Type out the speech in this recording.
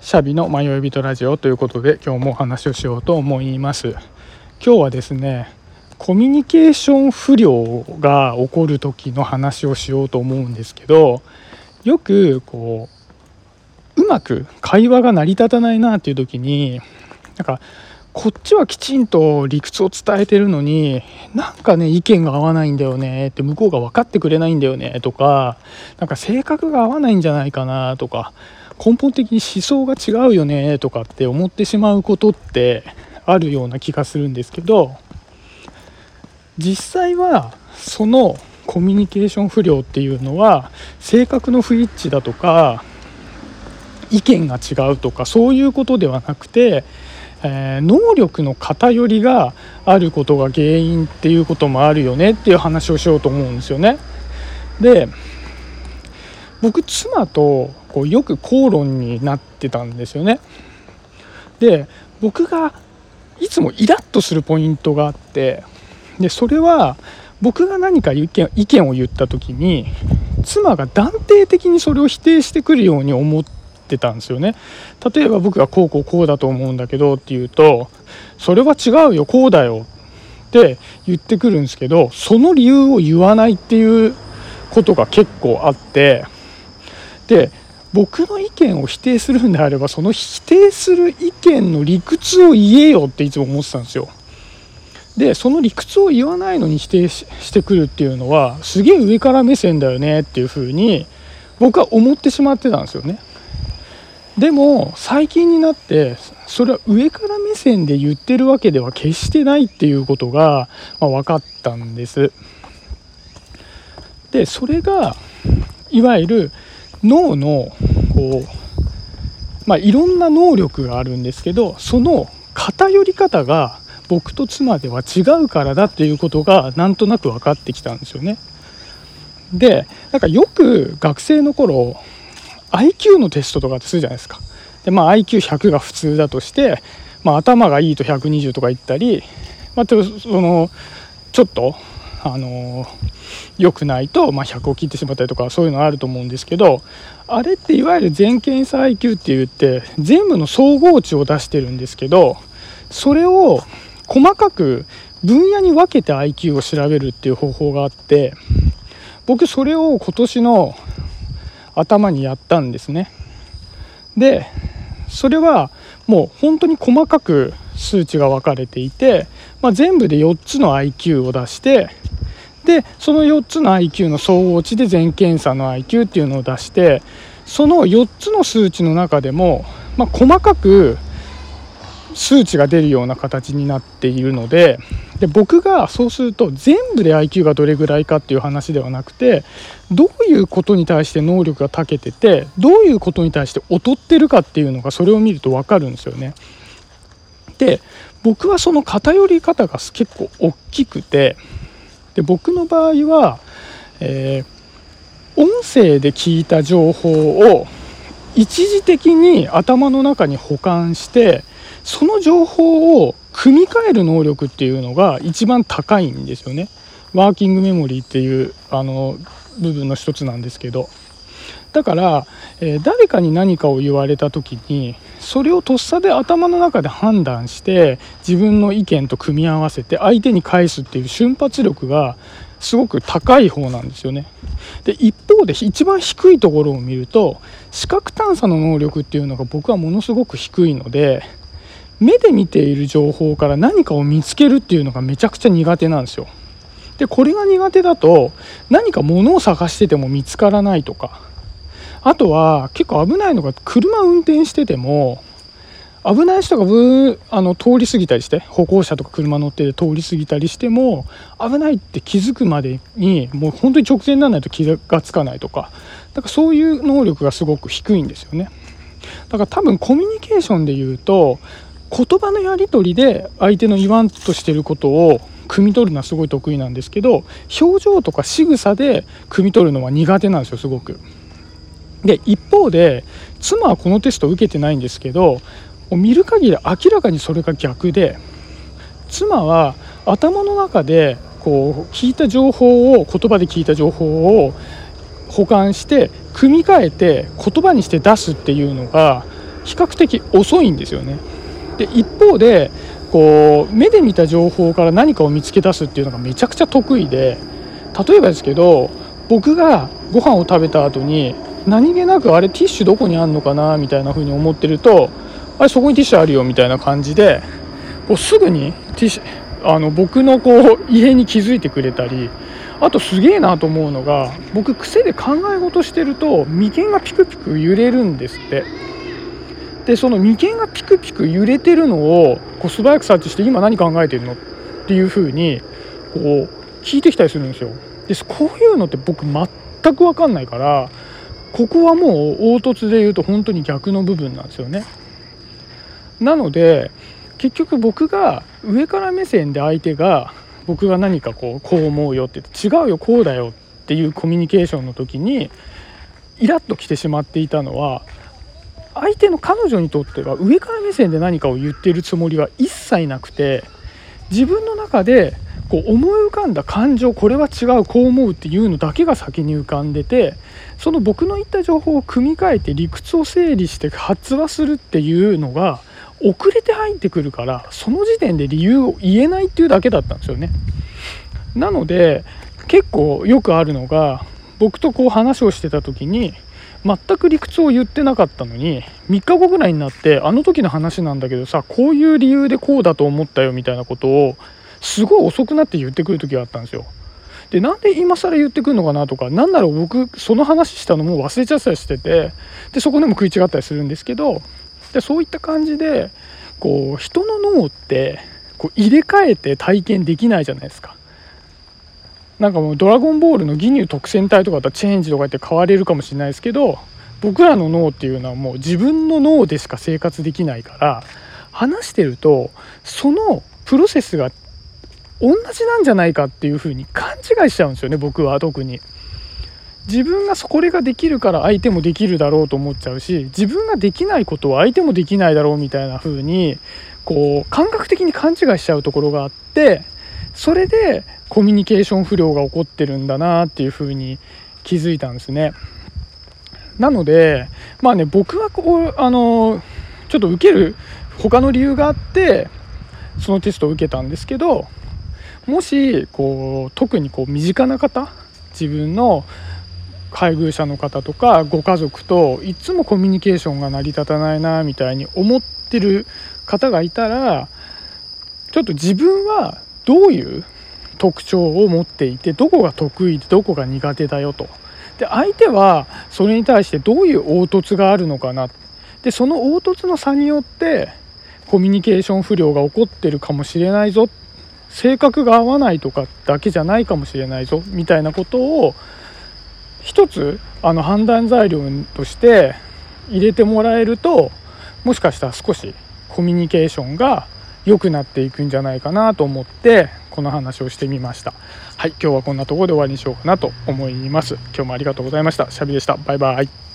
シャビの迷い人ラジオということで今日もお話をしようと思います。今日はですねコミュニケーション不良が起こる時の話をしようと思うんですけどよくこううまく会話が成り立たないなっていう時になんかこっちはきちんと理屈を伝えてるのになんかね意見が合わないんだよねって向こうが分かってくれないんだよねとかなんか性格が合わないんじゃないかなとか根本的に思想が違うよねとかって思ってしまうことってあるような気がするんですけど実際はそのコミュニケーション不良っていうのは性格の不一致だとか意見が違うとかそういうことではなくて、えー、能力の偏りがあることが原因っていうこともあるよねっていう話をしようと思うんですよね。で僕妻とこうよく口論になってたんですよね。で僕がいつもイラッとするポイントがあってでそれは僕が何か意見意見を言った時に妻が断定的にそれを否定してくるように思ってたんですよね。例えば僕がこうこうこうだと思うんだけどって言うとそれは違うよこうだよって言ってくるんですけどその理由を言わないっていうことが結構あってで僕の意見を否定するんであればその否定する意見の理屈を言えよっていつも思ってたんですよ。でその理屈を言わないのに否定してくるっていうのはすげえ上から目線だよねっていうふうに僕は思ってしまってたんですよね。でも最近になってそれは上から目線で言ってるわけでは決してないっていうことが、まあ、分かったんです。でそれがいわゆる脳のこう、まあ、いろんな能力があるんですけどその偏り方が僕と妻では違うからだっていうことがなんとなく分かってきたんですよね。でなんかよく学生の頃 IQ のテストとかってするじゃないですか。でまあ IQ100 が普通だとして、まあ、頭がいいと120とか言ったり、まあ、そのちょっとあの良くないと、まあ、100を切ってしまったりとかそういうのあると思うんですけどあれっていわゆる全検査 IQ って言って全部の総合値を出してるんですけどそれを細かく分野に分けて IQ を調べるっていう方法があって僕それを今年の頭にやったんですね。でそれはもう本当に細かく数値が分かれていて、まあ、全部で4つの IQ を出してでその4つの IQ の総合値で全検査の IQ っていうのを出してその4つの数値の中でも、まあ、細かく数値が出るような形になっているのでで僕がそうすると全部で IQ がどれぐらいかっていう話ではなくてどういうことに対して能力が長けててどういうことに対して劣ってるかっていうのがそれを見ると分かるんですよね。で僕はその偏り方が結構大きくてで僕の場合は、えー、音声で聞いた情報を一時的に頭の中に保管してその情報を組み替える能力っていうのが一番高いんですよね。ワーキングメモリーっていうあの部分の一つなんですけどだから、えー、誰かに何かを言われた時にそれをとっさで頭の中で判断して自分の意見と組み合わせて相手に返すっていう瞬発力がすごく高い方なんですよね。で一方で一番低いところを見ると視覚探査の能力っていうのが僕はものすごく低いので目で見ている情報から何かを見つけるっていうのがめちゃくちゃ苦手なんですよ。でこれが苦手だと何か物を探してても見つからないとかあとは結構危ないのが車運転してても危ない人がブあの通り過ぎたりして歩行者とか車乗って通り過ぎたりしても危ないって気づくまでにもう本当に直前にならないと気が付かないとかだからそういう能力がすごく低いんですよねだから多分コミュニケーションで言うと言葉のやり取りで相手の言わんとしてることを汲み取るのはすごい得意なんですけど表情とか仕草で汲み取るのは苦手なんですよすごく。で一方で妻はこのテスト受けてないんですけど見る限り明らかにそれが逆で妻は頭の中でこう聞いた情報を言葉で聞いた情報を保管して組み替えて言葉にして出すっていうのが比較的遅いんですよね。で一方でこう目で見た情報から何かを見つけ出すっていうのがめちゃくちゃ得意で例えばですけど僕がご飯を食べた後に何気なくあれティッシュどこにあんのかなみたいな風に思ってるとあれそこにティッシュあるよみたいな感じでこうすぐにティッシュあの僕のこう異変に気づいてくれたりあとすげえなと思うのが僕癖で考え事してると眉間がピクピク揺れるんですって。でその眉間がピクピク揺れてるのをこう素早く察知して今何考えてるのっていう風にこう聞いてきたりするんですよ。でこういうのって僕全く分かんないからここはもう凹凸で言うと本当に逆の部分なんですよね。なので結局僕が上から目線で相手が僕が何かこうこう思うよって違うよこうだよっていうコミュニケーションの時にイラッときてしまっていたのは相手の彼女にとっては上から目線で何かを言っているつもりは一切なくて自分の中でこう思い浮かんだ感情これは違うこう思うっていうのだけが先に浮かんでてその僕の言った情報を組み替えて理屈を整理して発話するっていうのが遅れて入ってくるからその時点で理由を言えないっていうだけだったんですよね。なので結構よくあるのが僕とこう話をしてた時に全く理屈を言ってなかったのに3日後ぐらいになってあの時の話なんだけどさこういう理由でこうだと思ったよみたいなことをすごい遅くなって言ってくる時があったんですよ。でなんで今更言ってくるのかなとか何なら僕その話したのも忘れちゃったりしててでそこでも食い違ったりするんですけどでそういった感じでこう人の脳ってこう入れ替えて体験できないじゃないですか。なんかもう「ドラゴンボール」の義乳特戦隊とかだったらチェンジとか言って変われるかもしれないですけど僕らの脳っていうのはもう自分の脳でしか生活できないから話してるとそのプロセスが同じなんじゃないかっていうふうに勘違いしちゃうんですよね僕は特に。自分がこれができるから相手もできるだろうと思っちゃうし自分ができないことは相手もできないだろうみたいな風にこう感覚的に勘違いしちゃうところがあってそれでコミュニケーション不良が起こってるんだなっていう風に気づいたんですね。なのでまあね僕はこうあのちょっと受ける他の理由があってそのテストを受けたんですけどもしこう特にこう身近な方自分の配偶者の方とかご家族といつもコミュニケーションが成り立たないなみたいに思ってる方がいたらちょっと自分はどういう特徴を持っていてどこが得意でどこが苦手だよと。で相手はそれに対してどういう凹凸があるのかな。でその凹凸の差によってコミュニケーション不良が起こってるかもしれないぞ。っ性格が合わないとかだけじゃないかもしれないぞみたいなことを一つあの判断材料として入れてもらえるともしかしたら少しコミュニケーションが良くなっていくんじゃないかなと思ってこの話をしてみました。はい今日はこんなところで終わりにしようかなと思います。今日もありがとうございました。シャビでした。バイバイ。